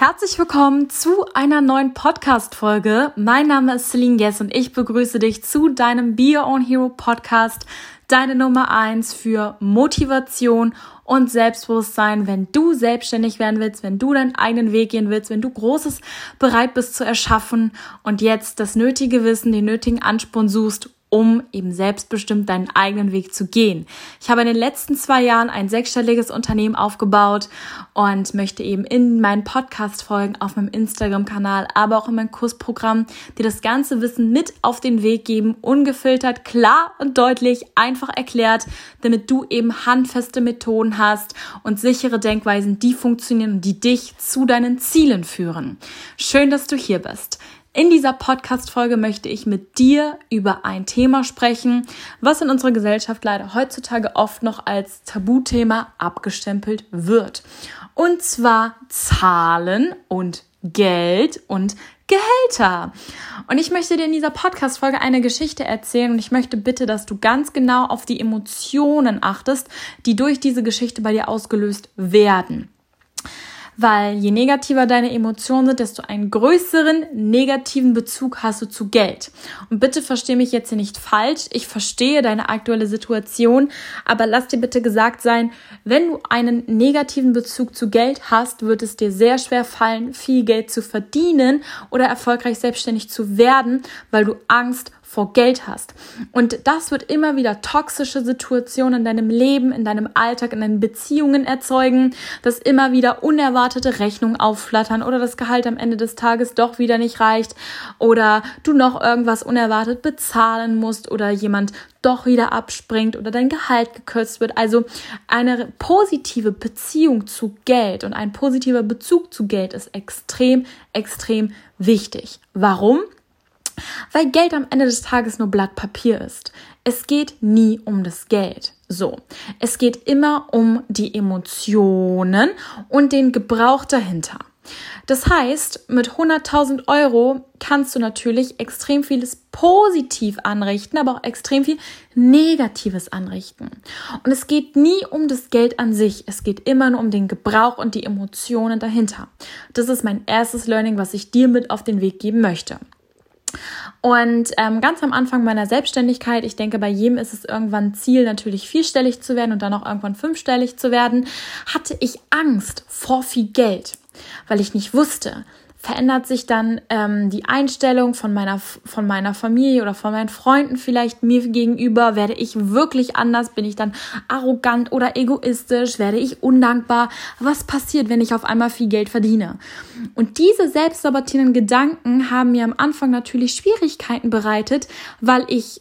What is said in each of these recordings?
Herzlich willkommen zu einer neuen Podcast-Folge. Mein Name ist Celine Guess und ich begrüße dich zu deinem Be Your Own Hero Podcast, deine Nummer eins für Motivation und Selbstbewusstsein, wenn du selbstständig werden willst, wenn du deinen eigenen Weg gehen willst, wenn du Großes bereit bist zu erschaffen und jetzt das nötige Wissen, den nötigen Ansporn suchst, um eben selbstbestimmt deinen eigenen Weg zu gehen. Ich habe in den letzten zwei Jahren ein sechsstelliges Unternehmen aufgebaut und möchte eben in meinen Podcast-Folgen auf meinem Instagram-Kanal, aber auch in meinem Kursprogramm dir das ganze Wissen mit auf den Weg geben, ungefiltert, klar und deutlich, einfach erklärt, damit du eben handfeste Methoden hast und sichere Denkweisen, die funktionieren und die dich zu deinen Zielen führen. Schön, dass du hier bist. In dieser Podcast-Folge möchte ich mit dir über ein Thema sprechen, was in unserer Gesellschaft leider heutzutage oft noch als Tabuthema abgestempelt wird. Und zwar Zahlen und Geld und Gehälter. Und ich möchte dir in dieser Podcast-Folge eine Geschichte erzählen und ich möchte bitte, dass du ganz genau auf die Emotionen achtest, die durch diese Geschichte bei dir ausgelöst werden weil je negativer deine Emotionen sind, desto einen größeren negativen Bezug hast du zu Geld. Und bitte verstehe mich jetzt hier nicht falsch. Ich verstehe deine aktuelle Situation, aber lass dir bitte gesagt sein, wenn du einen negativen Bezug zu Geld hast, wird es dir sehr schwer fallen, viel Geld zu verdienen oder erfolgreich selbstständig zu werden, weil du Angst vor Geld hast. Und das wird immer wieder toxische Situationen in deinem Leben, in deinem Alltag, in deinen Beziehungen erzeugen, dass immer wieder unerwartete Rechnungen aufflattern oder das Gehalt am Ende des Tages doch wieder nicht reicht oder du noch irgendwas unerwartet bezahlen musst oder jemand doch wieder abspringt oder dein Gehalt gekürzt wird. Also eine positive Beziehung zu Geld und ein positiver Bezug zu Geld ist extrem, extrem wichtig. Warum? Weil Geld am Ende des Tages nur Blatt Papier ist. Es geht nie um das Geld. So, es geht immer um die Emotionen und den Gebrauch dahinter. Das heißt, mit 100.000 Euro kannst du natürlich extrem vieles positiv anrichten, aber auch extrem viel Negatives anrichten. Und es geht nie um das Geld an sich. Es geht immer nur um den Gebrauch und die Emotionen dahinter. Das ist mein erstes Learning, was ich dir mit auf den Weg geben möchte. Und ähm, ganz am Anfang meiner Selbstständigkeit, ich denke, bei jedem ist es irgendwann Ziel, natürlich vierstellig zu werden und dann auch irgendwann fünfstellig zu werden, hatte ich Angst vor viel Geld, weil ich nicht wusste, verändert sich dann ähm, die Einstellung von meiner, von meiner Familie oder von meinen Freunden vielleicht mir gegenüber? Werde ich wirklich anders? Bin ich dann arrogant oder egoistisch? Werde ich undankbar? Was passiert, wenn ich auf einmal viel Geld verdiene? Und diese selbstsabotierenden Gedanken haben mir am Anfang natürlich Schwierigkeiten bereitet, weil ich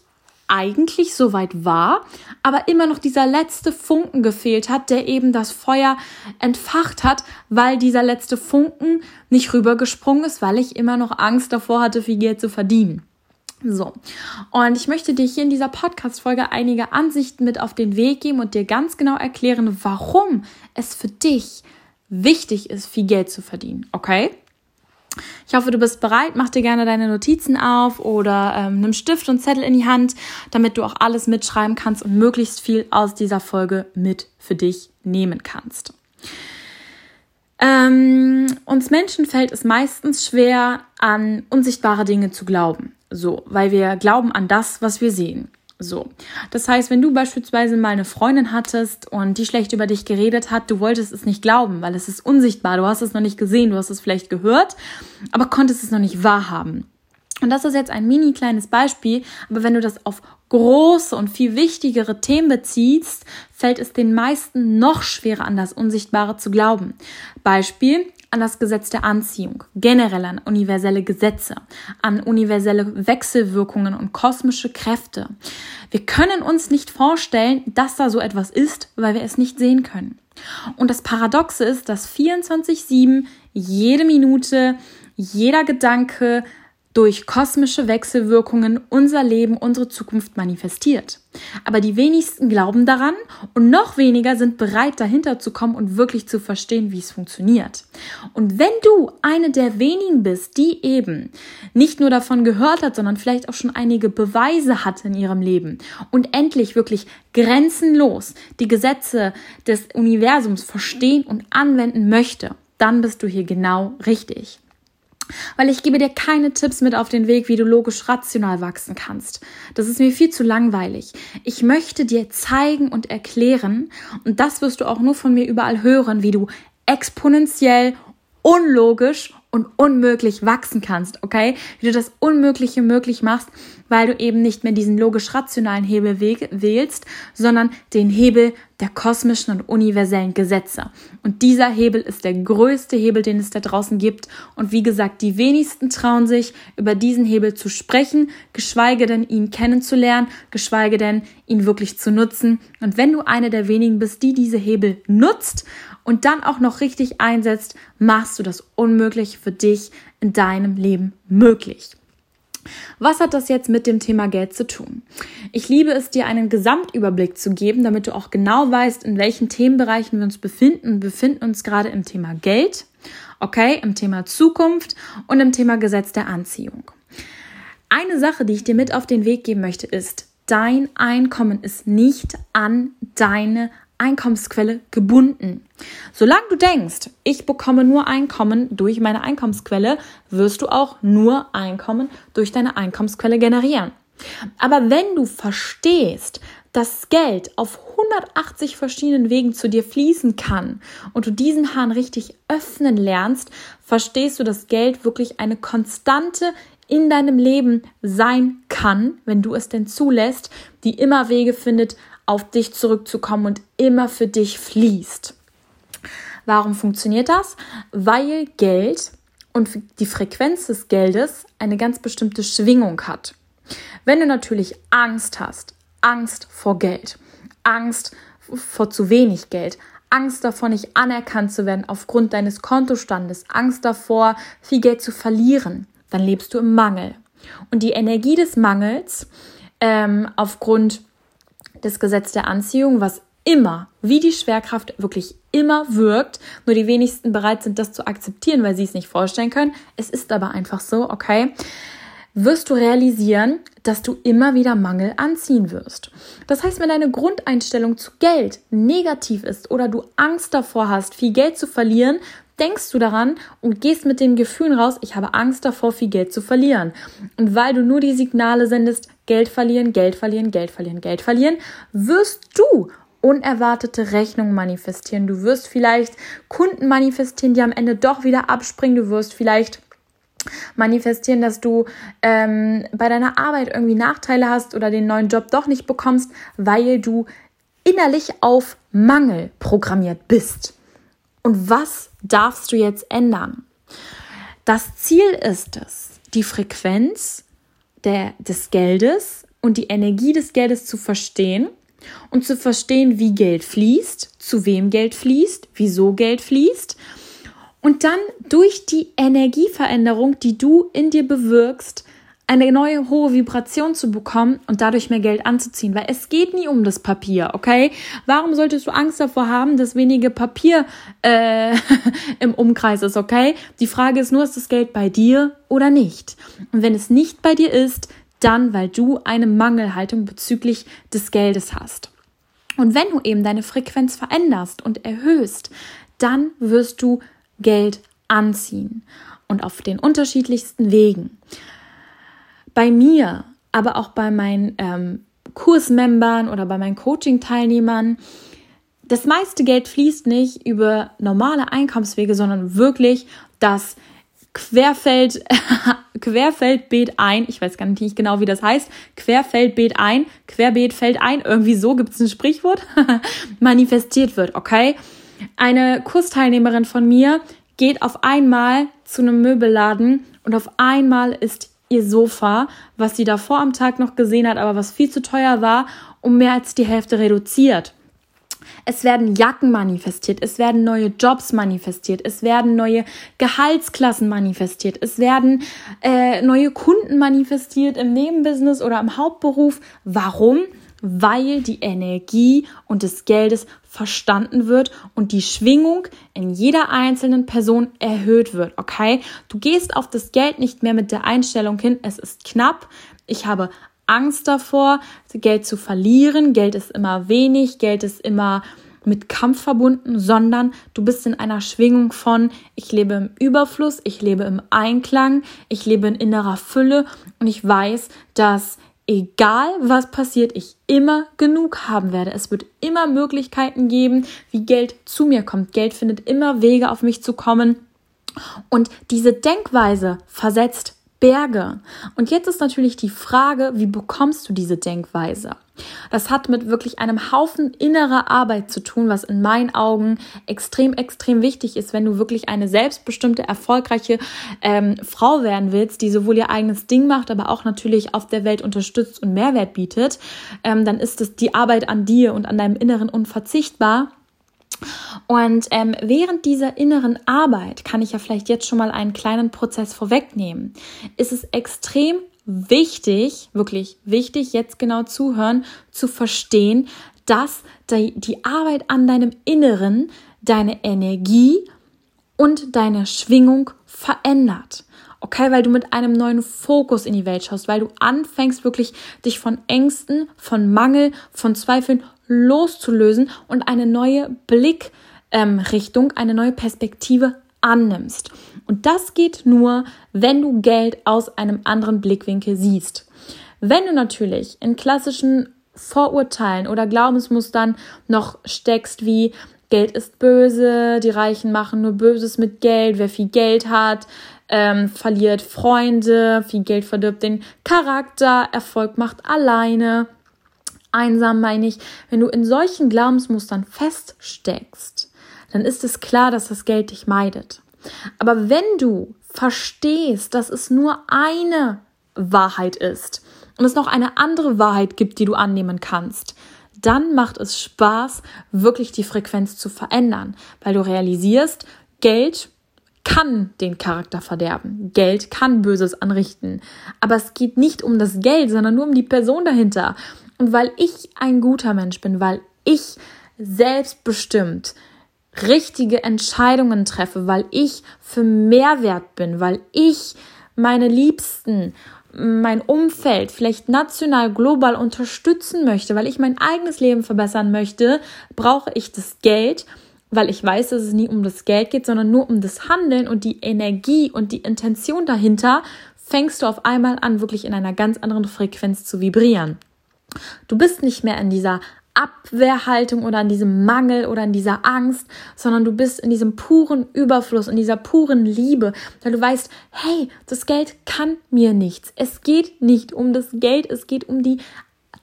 eigentlich soweit war, aber immer noch dieser letzte Funken gefehlt hat, der eben das Feuer entfacht hat, weil dieser letzte Funken nicht rübergesprungen ist, weil ich immer noch Angst davor hatte, viel Geld zu verdienen. So, und ich möchte dir hier in dieser Podcast-Folge einige Ansichten mit auf den Weg geben und dir ganz genau erklären, warum es für dich wichtig ist, viel Geld zu verdienen. Okay? Ich hoffe, du bist bereit. Mach dir gerne deine Notizen auf oder ähm, nimm Stift und Zettel in die Hand, damit du auch alles mitschreiben kannst und möglichst viel aus dieser Folge mit für dich nehmen kannst. Ähm, uns Menschen fällt es meistens schwer, an unsichtbare Dinge zu glauben. So, weil wir glauben an das, was wir sehen. So. Das heißt, wenn du beispielsweise mal eine Freundin hattest und die schlecht über dich geredet hat, du wolltest es nicht glauben, weil es ist unsichtbar. Du hast es noch nicht gesehen, du hast es vielleicht gehört, aber konntest es noch nicht wahrhaben. Und das ist jetzt ein mini kleines Beispiel, aber wenn du das auf große und viel wichtigere Themen beziehst, fällt es den meisten noch schwerer an das Unsichtbare zu glauben. Beispiel, an das Gesetz der Anziehung, generell an universelle Gesetze, an universelle Wechselwirkungen und kosmische Kräfte. Wir können uns nicht vorstellen, dass da so etwas ist, weil wir es nicht sehen können. Und das Paradoxe ist, dass 24-7 jede Minute, jeder Gedanke, durch kosmische Wechselwirkungen unser Leben, unsere Zukunft manifestiert. Aber die wenigsten glauben daran und noch weniger sind bereit dahinter zu kommen und wirklich zu verstehen, wie es funktioniert. Und wenn du eine der wenigen bist, die eben nicht nur davon gehört hat, sondern vielleicht auch schon einige Beweise hat in ihrem Leben und endlich wirklich grenzenlos die Gesetze des Universums verstehen und anwenden möchte, dann bist du hier genau richtig. Weil ich gebe dir keine Tipps mit auf den Weg, wie du logisch rational wachsen kannst. Das ist mir viel zu langweilig. Ich möchte dir zeigen und erklären, und das wirst du auch nur von mir überall hören, wie du exponentiell, unlogisch und unmöglich wachsen kannst, okay? Wie du das Unmögliche möglich machst, weil du eben nicht mehr diesen logisch-rationalen Hebel wählst, sondern den Hebel der kosmischen und universellen Gesetze. Und dieser Hebel ist der größte Hebel, den es da draußen gibt. Und wie gesagt, die wenigsten trauen sich, über diesen Hebel zu sprechen, geschweige denn ihn kennenzulernen, geschweige denn ihn wirklich zu nutzen. Und wenn du eine der wenigen bist, die diese Hebel nutzt und dann auch noch richtig einsetzt, machst du das Unmögliche für dich in deinem Leben möglich. Was hat das jetzt mit dem Thema Geld zu tun? Ich liebe es, dir einen Gesamtüberblick zu geben, damit du auch genau weißt, in welchen Themenbereichen wir uns befinden. Wir befinden uns gerade im Thema Geld, okay, im Thema Zukunft und im Thema Gesetz der Anziehung. Eine Sache, die ich dir mit auf den Weg geben möchte, ist, dein Einkommen ist nicht an deine Einkommensquelle gebunden. Solange du denkst, ich bekomme nur Einkommen durch meine Einkommensquelle, wirst du auch nur Einkommen durch deine Einkommensquelle generieren. Aber wenn du verstehst, dass Geld auf 180 verschiedenen Wegen zu dir fließen kann und du diesen Hahn richtig öffnen lernst, verstehst du, dass Geld wirklich eine Konstante in deinem Leben sein kann, wenn du es denn zulässt, die immer Wege findet, auf dich zurückzukommen und immer für dich fließt. Warum funktioniert das? Weil Geld und die Frequenz des Geldes eine ganz bestimmte Schwingung hat. Wenn du natürlich Angst hast, Angst vor Geld, Angst vor zu wenig Geld, Angst davor, nicht anerkannt zu werden aufgrund deines Kontostandes, Angst davor, viel Geld zu verlieren, dann lebst du im Mangel. Und die Energie des Mangels ähm, aufgrund das Gesetz der Anziehung, was immer, wie die Schwerkraft wirklich immer wirkt, nur die wenigsten bereit sind, das zu akzeptieren, weil sie es nicht vorstellen können. Es ist aber einfach so, okay? wirst du realisieren, dass du immer wieder Mangel anziehen wirst. Das heißt, wenn deine Grundeinstellung zu Geld negativ ist oder du Angst davor hast, viel Geld zu verlieren, denkst du daran und gehst mit dem Gefühl raus, ich habe Angst davor, viel Geld zu verlieren. Und weil du nur die Signale sendest, Geld verlieren, Geld verlieren, Geld verlieren, Geld verlieren, wirst du unerwartete Rechnungen manifestieren. Du wirst vielleicht Kunden manifestieren, die am Ende doch wieder abspringen. Du wirst vielleicht manifestieren, dass du ähm, bei deiner Arbeit irgendwie Nachteile hast oder den neuen Job doch nicht bekommst, weil du innerlich auf Mangel programmiert bist. Und was darfst du jetzt ändern? Das Ziel ist es, die Frequenz der, des Geldes und die Energie des Geldes zu verstehen und zu verstehen, wie Geld fließt, zu wem Geld fließt, wieso Geld fließt und dann durch die Energieveränderung, die du in dir bewirkst, eine neue hohe Vibration zu bekommen und dadurch mehr Geld anzuziehen, weil es geht nie um das Papier, okay? Warum solltest du Angst davor haben, dass wenige Papier äh, im Umkreis ist, okay? Die Frage ist nur, ist das Geld bei dir oder nicht? Und wenn es nicht bei dir ist, dann, weil du eine Mangelhaltung bezüglich des Geldes hast. Und wenn du eben deine Frequenz veränderst und erhöhst, dann wirst du Geld anziehen und auf den unterschiedlichsten Wegen bei mir, aber auch bei meinen ähm, Kursmembern oder bei meinen Coaching-Teilnehmern, das meiste Geld fließt nicht über normale Einkommenswege, sondern wirklich das Querfeld, Querfeldbeet ein, ich weiß gar nicht genau, wie das heißt, Querfeldbeet ein, Querbeet fällt ein, irgendwie so gibt es ein Sprichwort, manifestiert wird, okay? Eine Kursteilnehmerin von mir geht auf einmal zu einem Möbelladen und auf einmal ist ihr Sofa, was sie davor am Tag noch gesehen hat, aber was viel zu teuer war, um mehr als die Hälfte reduziert. Es werden Jacken manifestiert, es werden neue Jobs manifestiert, es werden neue Gehaltsklassen manifestiert, es werden äh, neue Kunden manifestiert im Nebenbusiness oder im Hauptberuf. Warum? Weil die Energie und des Geldes verstanden wird und die Schwingung in jeder einzelnen Person erhöht wird, okay? Du gehst auf das Geld nicht mehr mit der Einstellung hin, es ist knapp, ich habe Angst davor, Geld zu verlieren, Geld ist immer wenig, Geld ist immer mit Kampf verbunden, sondern du bist in einer Schwingung von, ich lebe im Überfluss, ich lebe im Einklang, ich lebe in innerer Fülle und ich weiß, dass egal was passiert, ich immer genug haben werde. Es wird immer Möglichkeiten geben, wie Geld zu mir kommt. Geld findet immer Wege, auf mich zu kommen. Und diese Denkweise versetzt Berge. Und jetzt ist natürlich die Frage, wie bekommst du diese Denkweise? Das hat mit wirklich einem Haufen innerer Arbeit zu tun, was in meinen Augen extrem, extrem wichtig ist, wenn du wirklich eine selbstbestimmte, erfolgreiche ähm, Frau werden willst, die sowohl ihr eigenes Ding macht, aber auch natürlich auf der Welt unterstützt und Mehrwert bietet, ähm, dann ist es die Arbeit an dir und an deinem Inneren unverzichtbar. Und ähm, während dieser inneren Arbeit kann ich ja vielleicht jetzt schon mal einen kleinen Prozess vorwegnehmen. Ist es extrem wichtig, wirklich wichtig, jetzt genau zuhören, zu verstehen, dass die Arbeit an deinem Inneren deine Energie und deine Schwingung verändert. Okay, weil du mit einem neuen Fokus in die Welt schaust, weil du anfängst wirklich dich von Ängsten, von Mangel, von Zweifeln loszulösen und eine neue Blickrichtung, ähm, eine neue Perspektive annimmst. Und das geht nur, wenn du Geld aus einem anderen Blickwinkel siehst. Wenn du natürlich in klassischen Vorurteilen oder Glaubensmustern noch steckst, wie Geld ist böse, die Reichen machen nur Böses mit Geld, wer viel Geld hat, ähm, verliert Freunde, viel Geld verdirbt den Charakter, Erfolg macht alleine, einsam meine ich, wenn du in solchen Glaubensmustern feststeckst, dann ist es klar, dass das Geld dich meidet. Aber wenn du verstehst, dass es nur eine Wahrheit ist und es noch eine andere Wahrheit gibt, die du annehmen kannst, dann macht es Spaß, wirklich die Frequenz zu verändern, weil du realisierst, Geld kann den Charakter verderben. Geld kann Böses anrichten. Aber es geht nicht um das Geld, sondern nur um die Person dahinter. Und weil ich ein guter Mensch bin, weil ich selbstbestimmt richtige Entscheidungen treffe, weil ich für Mehrwert bin, weil ich meine Liebsten, mein Umfeld vielleicht national, global unterstützen möchte, weil ich mein eigenes Leben verbessern möchte, brauche ich das Geld, weil ich weiß, dass es nie um das Geld geht, sondern nur um das Handeln und die Energie und die Intention dahinter, fängst du auf einmal an, wirklich in einer ganz anderen Frequenz zu vibrieren. Du bist nicht mehr in dieser Abwehrhaltung oder in diesem Mangel oder in dieser Angst, sondern du bist in diesem puren Überfluss, in dieser puren Liebe, weil du weißt, hey, das Geld kann mir nichts. Es geht nicht um das Geld, es geht um die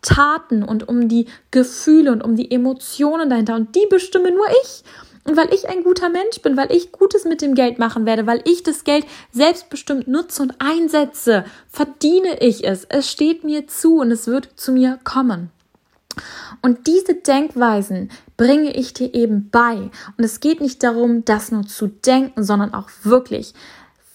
Taten und um die Gefühle und um die Emotionen dahinter und die bestimme nur ich. Und weil ich ein guter Mensch bin, weil ich Gutes mit dem Geld machen werde, weil ich das Geld selbstbestimmt nutze und einsetze, verdiene ich es. Es steht mir zu und es wird zu mir kommen. Und diese Denkweisen bringe ich dir eben bei. Und es geht nicht darum, das nur zu denken, sondern auch wirklich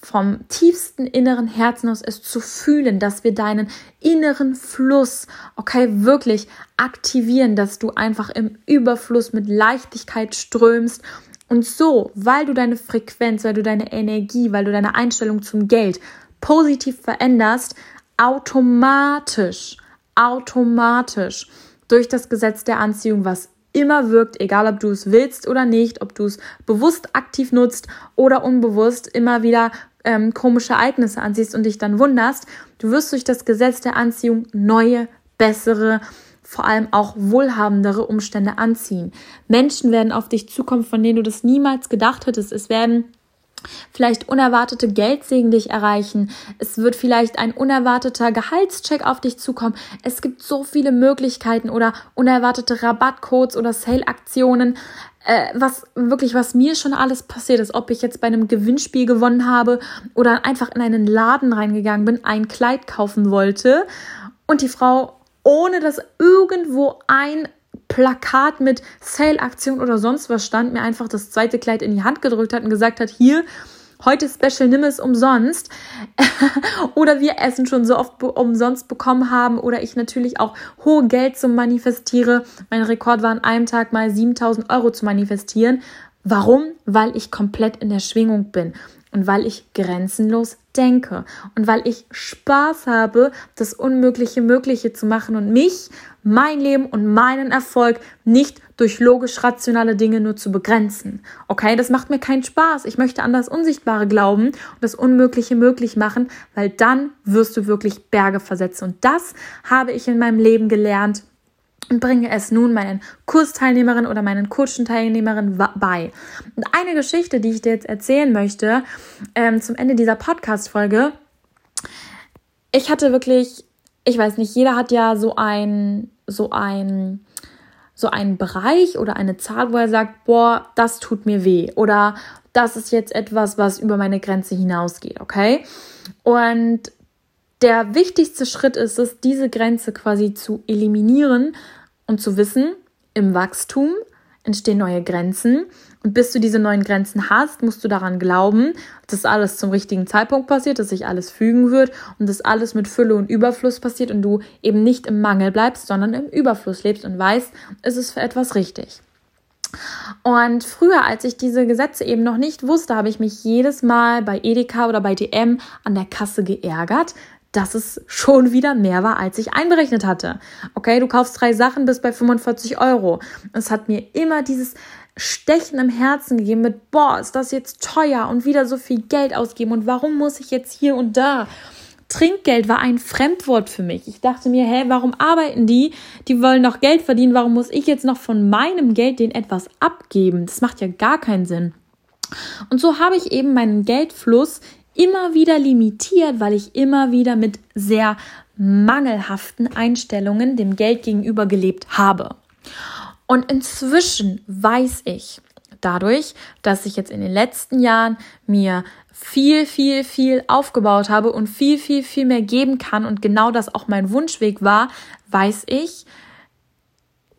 vom tiefsten inneren Herzen aus es zu fühlen, dass wir deinen inneren Fluss, okay, wirklich aktivieren, dass du einfach im Überfluss mit Leichtigkeit strömst und so, weil du deine Frequenz, weil du deine Energie, weil du deine Einstellung zum Geld positiv veränderst, automatisch, automatisch durch das Gesetz der Anziehung, was immer wirkt, egal ob du es willst oder nicht, ob du es bewusst aktiv nutzt oder unbewusst immer wieder ähm, komische Ereignisse ansiehst und dich dann wunderst, du wirst durch das Gesetz der Anziehung neue, bessere, vor allem auch wohlhabendere Umstände anziehen. Menschen werden auf dich zukommen, von denen du das niemals gedacht hättest. Es werden vielleicht unerwartete Geldsegen dich erreichen. Es wird vielleicht ein unerwarteter Gehaltscheck auf dich zukommen. Es gibt so viele Möglichkeiten oder unerwartete Rabattcodes oder Sale-Aktionen. Äh, was wirklich, was mir schon alles passiert ist, ob ich jetzt bei einem Gewinnspiel gewonnen habe oder einfach in einen Laden reingegangen bin, ein Kleid kaufen wollte und die Frau, ohne dass irgendwo ein Plakat mit Sale-Aktion oder sonst was stand, mir einfach das zweite Kleid in die Hand gedrückt hat und gesagt hat, hier, heute Special, nimm es umsonst. oder wir Essen schon so oft umsonst bekommen haben oder ich natürlich auch hohe Geld zum Manifestiere. Mein Rekord war an einem Tag mal 7000 Euro zu manifestieren. Warum? Weil ich komplett in der Schwingung bin. und weil ich grenzenlos denke und weil ich Spaß habe, das Unmögliche Mögliche zu machen und mich, mein Leben und meinen Erfolg nicht durch logisch-rationale Dinge nur zu begrenzen. Okay, das macht mir keinen Spaß. Ich möchte an das Unsichtbare glauben und das Unmögliche möglich machen, weil dann wirst du wirklich Berge versetzen. Und das habe ich in meinem Leben gelernt und bringe es nun meinen Kursteilnehmerinnen oder meinen Coaching-Teilnehmerinnen bei. Und eine Geschichte, die ich dir jetzt erzählen möchte, ähm, zum Ende dieser Podcast-Folge. Ich hatte wirklich, ich weiß nicht, jeder hat ja so ein, so ein, so einen Bereich oder eine Zahl, wo er sagt, boah, das tut mir weh oder das ist jetzt etwas, was über meine Grenze hinausgeht, okay? Und der wichtigste Schritt ist es, diese Grenze quasi zu eliminieren und zu wissen, im Wachstum entstehen neue Grenzen. Und bis du diese neuen Grenzen hast, musst du daran glauben, dass alles zum richtigen Zeitpunkt passiert, dass sich alles fügen wird und dass alles mit Fülle und Überfluss passiert und du eben nicht im Mangel bleibst, sondern im Überfluss lebst und weißt, es ist für etwas richtig. Und früher, als ich diese Gesetze eben noch nicht wusste, habe ich mich jedes Mal bei Edeka oder bei DM an der Kasse geärgert, dass es schon wieder mehr war, als ich einberechnet hatte. Okay, du kaufst drei Sachen bis bei 45 Euro. Es hat mir immer dieses Stechen im Herzen gegeben mit, boah, ist das jetzt teuer und wieder so viel Geld ausgeben und warum muss ich jetzt hier und da? Trinkgeld war ein Fremdwort für mich. Ich dachte mir, hä, warum arbeiten die? Die wollen doch Geld verdienen. Warum muss ich jetzt noch von meinem Geld denen etwas abgeben? Das macht ja gar keinen Sinn. Und so habe ich eben meinen Geldfluss immer wieder limitiert, weil ich immer wieder mit sehr mangelhaften Einstellungen dem Geld gegenüber gelebt habe. Und inzwischen weiß ich, dadurch, dass ich jetzt in den letzten Jahren mir viel, viel, viel aufgebaut habe und viel, viel, viel mehr geben kann und genau das auch mein Wunschweg war, weiß ich,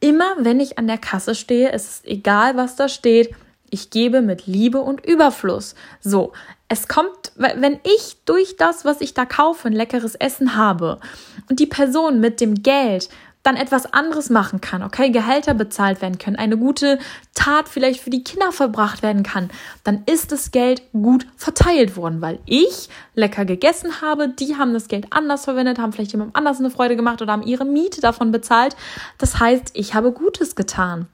immer wenn ich an der Kasse stehe, ist es egal, was da steht, ich gebe mit Liebe und Überfluss. So, es kommt, wenn ich durch das, was ich da kaufe, ein leckeres Essen habe und die Person mit dem Geld dann etwas anderes machen kann, okay, Gehälter bezahlt werden können, eine gute Tat vielleicht für die Kinder verbracht werden kann, dann ist das Geld gut verteilt worden, weil ich lecker gegessen habe, die haben das Geld anders verwendet, haben vielleicht jemandem anders eine Freude gemacht oder haben ihre Miete davon bezahlt. Das heißt, ich habe Gutes getan.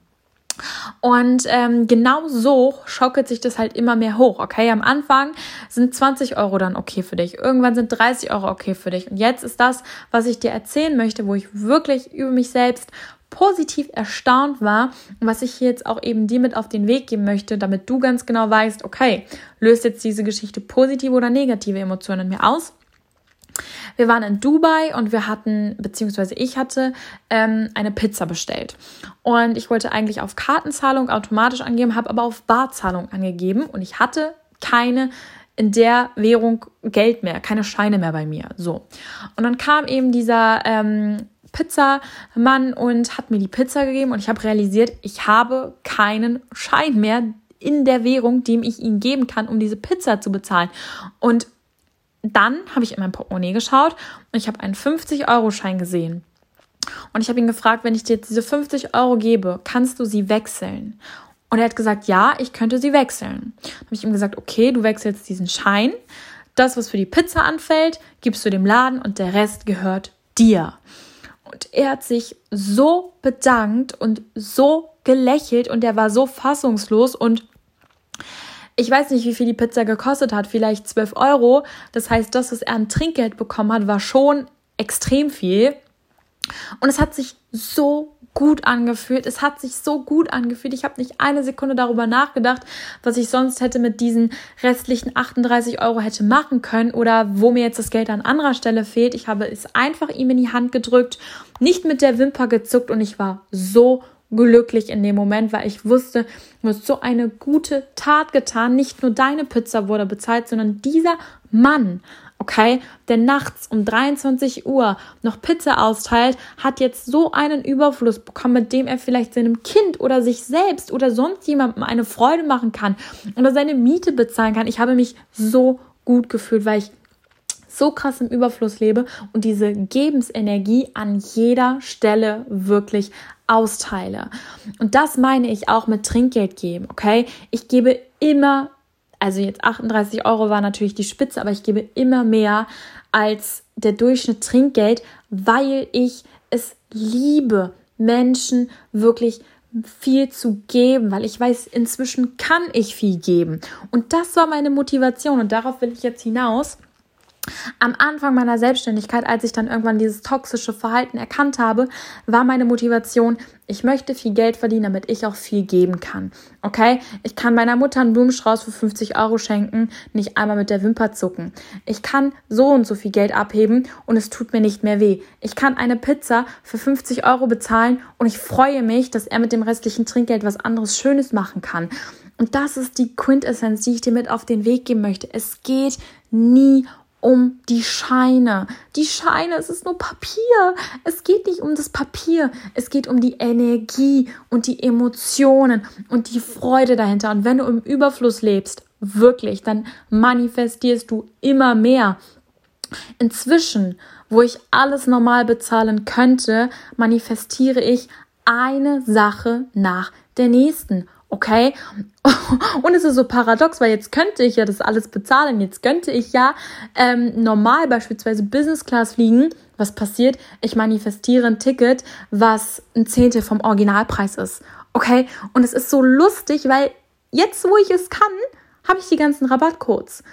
Und ähm, genau so schaukelt sich das halt immer mehr hoch. Okay, am Anfang sind 20 Euro dann okay für dich. Irgendwann sind 30 Euro okay für dich. Und jetzt ist das, was ich dir erzählen möchte, wo ich wirklich über mich selbst positiv erstaunt war und was ich jetzt auch eben dir mit auf den Weg geben möchte, damit du ganz genau weißt, okay, löst jetzt diese Geschichte positive oder negative Emotionen in mir aus? Wir waren in Dubai und wir hatten, beziehungsweise ich hatte, ähm, eine Pizza bestellt. Und ich wollte eigentlich auf Kartenzahlung automatisch angeben, habe aber auf Barzahlung angegeben und ich hatte keine in der Währung Geld mehr, keine Scheine mehr bei mir. So. Und dann kam eben dieser ähm, Pizzamann und hat mir die Pizza gegeben und ich habe realisiert, ich habe keinen Schein mehr in der Währung, dem ich ihn geben kann, um diese Pizza zu bezahlen. Und dann habe ich in mein Portemonnaie geschaut und ich habe einen 50-Euro-Schein gesehen. Und ich habe ihn gefragt, wenn ich dir jetzt diese 50 Euro gebe, kannst du sie wechseln? Und er hat gesagt, ja, ich könnte sie wechseln. Habe ich ihm gesagt, okay, du wechselst diesen Schein. Das, was für die Pizza anfällt, gibst du dem Laden und der Rest gehört dir. Und er hat sich so bedankt und so gelächelt und er war so fassungslos und ich weiß nicht, wie viel die Pizza gekostet hat, vielleicht 12 Euro. Das heißt, das, was er an Trinkgeld bekommen hat, war schon extrem viel. Und es hat sich so gut angefühlt. Es hat sich so gut angefühlt. Ich habe nicht eine Sekunde darüber nachgedacht, was ich sonst hätte mit diesen restlichen 38 Euro hätte machen können oder wo mir jetzt das Geld an anderer Stelle fehlt. Ich habe es einfach ihm in die Hand gedrückt, nicht mit der Wimper gezuckt und ich war so glücklich in dem Moment, weil ich wusste, du hast so eine gute Tat getan. Nicht nur deine Pizza wurde bezahlt, sondern dieser Mann, okay, der nachts um 23 Uhr noch Pizza austeilt, hat jetzt so einen Überfluss bekommen, mit dem er vielleicht seinem Kind oder sich selbst oder sonst jemandem eine Freude machen kann oder seine Miete bezahlen kann. Ich habe mich so gut gefühlt, weil ich so krass im Überfluss lebe und diese Gebensenergie an jeder Stelle wirklich austeile. Und das meine ich auch mit Trinkgeld geben, okay? Ich gebe immer also jetzt 38 Euro war natürlich die Spitze, aber ich gebe immer mehr als der Durchschnitt Trinkgeld, weil ich es liebe, Menschen wirklich viel zu geben, weil ich weiß, inzwischen kann ich viel geben. Und das war meine Motivation und darauf will ich jetzt hinaus. Am Anfang meiner Selbstständigkeit, als ich dann irgendwann dieses toxische Verhalten erkannt habe, war meine Motivation, ich möchte viel Geld verdienen, damit ich auch viel geben kann. Okay? Ich kann meiner Mutter einen Blumenstrauß für 50 Euro schenken, nicht einmal mit der Wimper zucken. Ich kann so und so viel Geld abheben und es tut mir nicht mehr weh. Ich kann eine Pizza für 50 Euro bezahlen und ich freue mich, dass er mit dem restlichen Trinkgeld was anderes Schönes machen kann. Und das ist die Quintessenz, die ich dir mit auf den Weg geben möchte. Es geht nie um die Scheine. Die Scheine, es ist nur Papier. Es geht nicht um das Papier. Es geht um die Energie und die Emotionen und die Freude dahinter. Und wenn du im Überfluss lebst, wirklich, dann manifestierst du immer mehr. Inzwischen, wo ich alles normal bezahlen könnte, manifestiere ich eine Sache nach der nächsten. Okay? Und es ist so paradox, weil jetzt könnte ich ja das alles bezahlen. Jetzt könnte ich ja ähm, normal beispielsweise Business Class fliegen. Was passiert? Ich manifestiere ein Ticket, was ein Zehntel vom Originalpreis ist. Okay? Und es ist so lustig, weil jetzt, wo ich es kann, habe ich die ganzen Rabattcodes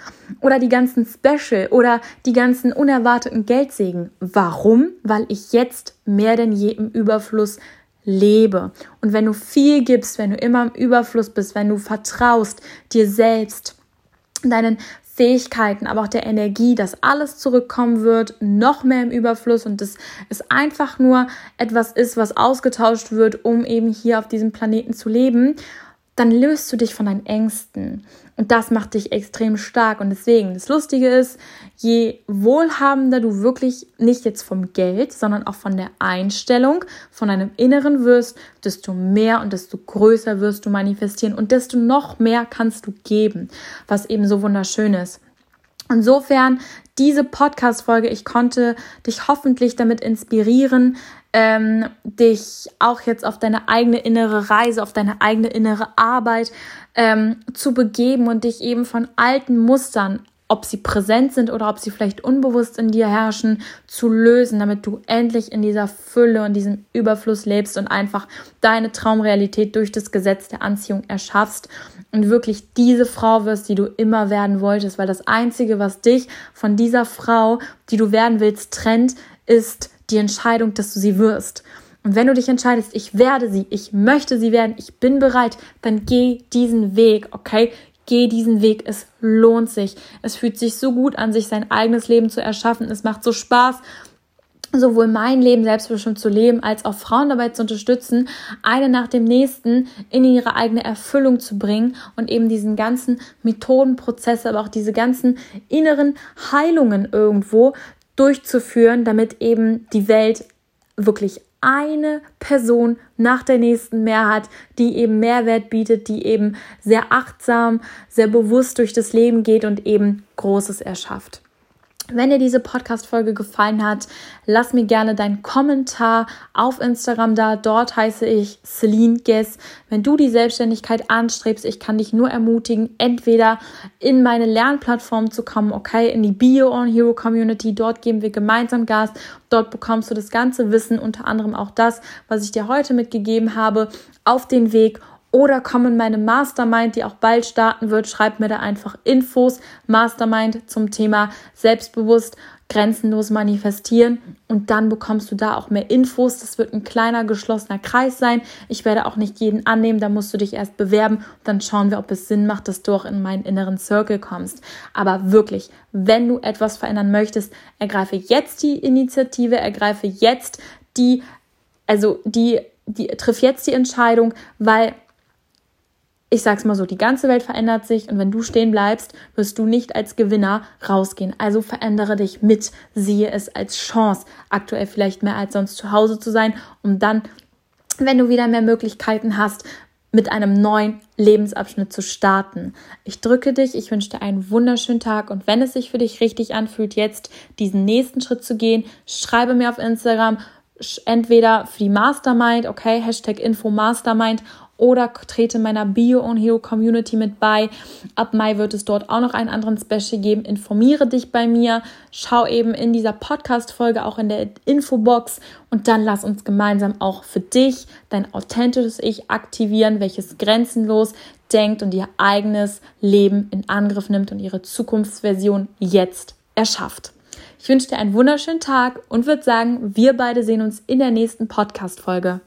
oder die ganzen Special oder die ganzen unerwarteten Geldsegen. Warum? Weil ich jetzt mehr denn je im Überfluss lebe. Und wenn du viel gibst, wenn du immer im Überfluss bist, wenn du vertraust dir selbst, deinen Fähigkeiten, aber auch der Energie, dass alles zurückkommen wird, noch mehr im Überfluss und dass es einfach nur etwas ist, was ausgetauscht wird, um eben hier auf diesem Planeten zu leben, dann löst du dich von deinen Ängsten. Und das macht dich extrem stark. Und deswegen, das Lustige ist, je wohlhabender du wirklich nicht jetzt vom Geld, sondern auch von der Einstellung, von deinem Inneren wirst, desto mehr und desto größer wirst du manifestieren und desto noch mehr kannst du geben, was eben so wunderschön ist. Insofern diese Podcast-Folge, ich konnte dich hoffentlich damit inspirieren, ähm, dich auch jetzt auf deine eigene innere Reise, auf deine eigene innere Arbeit ähm, zu begeben und dich eben von alten Mustern, ob sie präsent sind oder ob sie vielleicht unbewusst in dir herrschen, zu lösen, damit du endlich in dieser Fülle und diesem Überfluss lebst und einfach deine Traumrealität durch das Gesetz der Anziehung erschaffst und wirklich diese Frau wirst, die du immer werden wolltest, weil das Einzige, was dich von dieser Frau, die du werden willst, trennt, ist die Entscheidung, dass du sie wirst. Und wenn du dich entscheidest, ich werde sie, ich möchte sie werden, ich bin bereit, dann geh diesen Weg, okay? Geh diesen Weg, es lohnt sich. Es fühlt sich so gut an, sich sein eigenes Leben zu erschaffen. Es macht so Spaß, sowohl mein Leben selbstbestimmt zu leben, als auch Frauen dabei zu unterstützen, eine nach dem nächsten in ihre eigene Erfüllung zu bringen und eben diesen ganzen Methodenprozesse, aber auch diese ganzen inneren Heilungen irgendwo durchzuführen, damit eben die Welt wirklich eine Person nach der nächsten mehr hat, die eben Mehrwert bietet, die eben sehr achtsam, sehr bewusst durch das Leben geht und eben Großes erschafft. Wenn dir diese Podcast-Folge gefallen hat, lass mir gerne deinen Kommentar auf Instagram da. Dort heiße ich Celine Guess. Wenn du die Selbstständigkeit anstrebst, ich kann dich nur ermutigen, entweder in meine Lernplattform zu kommen, okay, in die Bio on Hero Community. Dort geben wir gemeinsam Gas. Dort bekommst du das ganze Wissen, unter anderem auch das, was ich dir heute mitgegeben habe, auf den Weg oder komm in meine Mastermind, die auch bald starten wird. Schreib mir da einfach Infos. Mastermind zum Thema selbstbewusst, grenzenlos manifestieren. Und dann bekommst du da auch mehr Infos. Das wird ein kleiner, geschlossener Kreis sein. Ich werde auch nicht jeden annehmen. Da musst du dich erst bewerben. Dann schauen wir, ob es Sinn macht, dass du auch in meinen inneren Circle kommst. Aber wirklich, wenn du etwas verändern möchtest, ergreife jetzt die Initiative, ergreife jetzt die, also die, die, triff jetzt die Entscheidung, weil ich sag's mal so, die ganze Welt verändert sich und wenn du stehen bleibst, wirst du nicht als Gewinner rausgehen. Also verändere dich mit, siehe es als Chance, aktuell vielleicht mehr als sonst zu Hause zu sein, um dann, wenn du wieder mehr Möglichkeiten hast, mit einem neuen Lebensabschnitt zu starten. Ich drücke dich, ich wünsche dir einen wunderschönen Tag und wenn es sich für dich richtig anfühlt, jetzt diesen nächsten Schritt zu gehen, schreibe mir auf Instagram entweder für die Mastermind, okay, Hashtag Info Mastermind oder trete meiner Bio on Hero Community mit bei. Ab Mai wird es dort auch noch einen anderen Special geben. Informiere dich bei mir, schau eben in dieser Podcast-Folge auch in der Infobox und dann lass uns gemeinsam auch für dich dein authentisches Ich aktivieren, welches grenzenlos denkt und ihr eigenes Leben in Angriff nimmt und ihre Zukunftsversion jetzt erschafft. Ich wünsche dir einen wunderschönen Tag und würde sagen, wir beide sehen uns in der nächsten Podcast-Folge.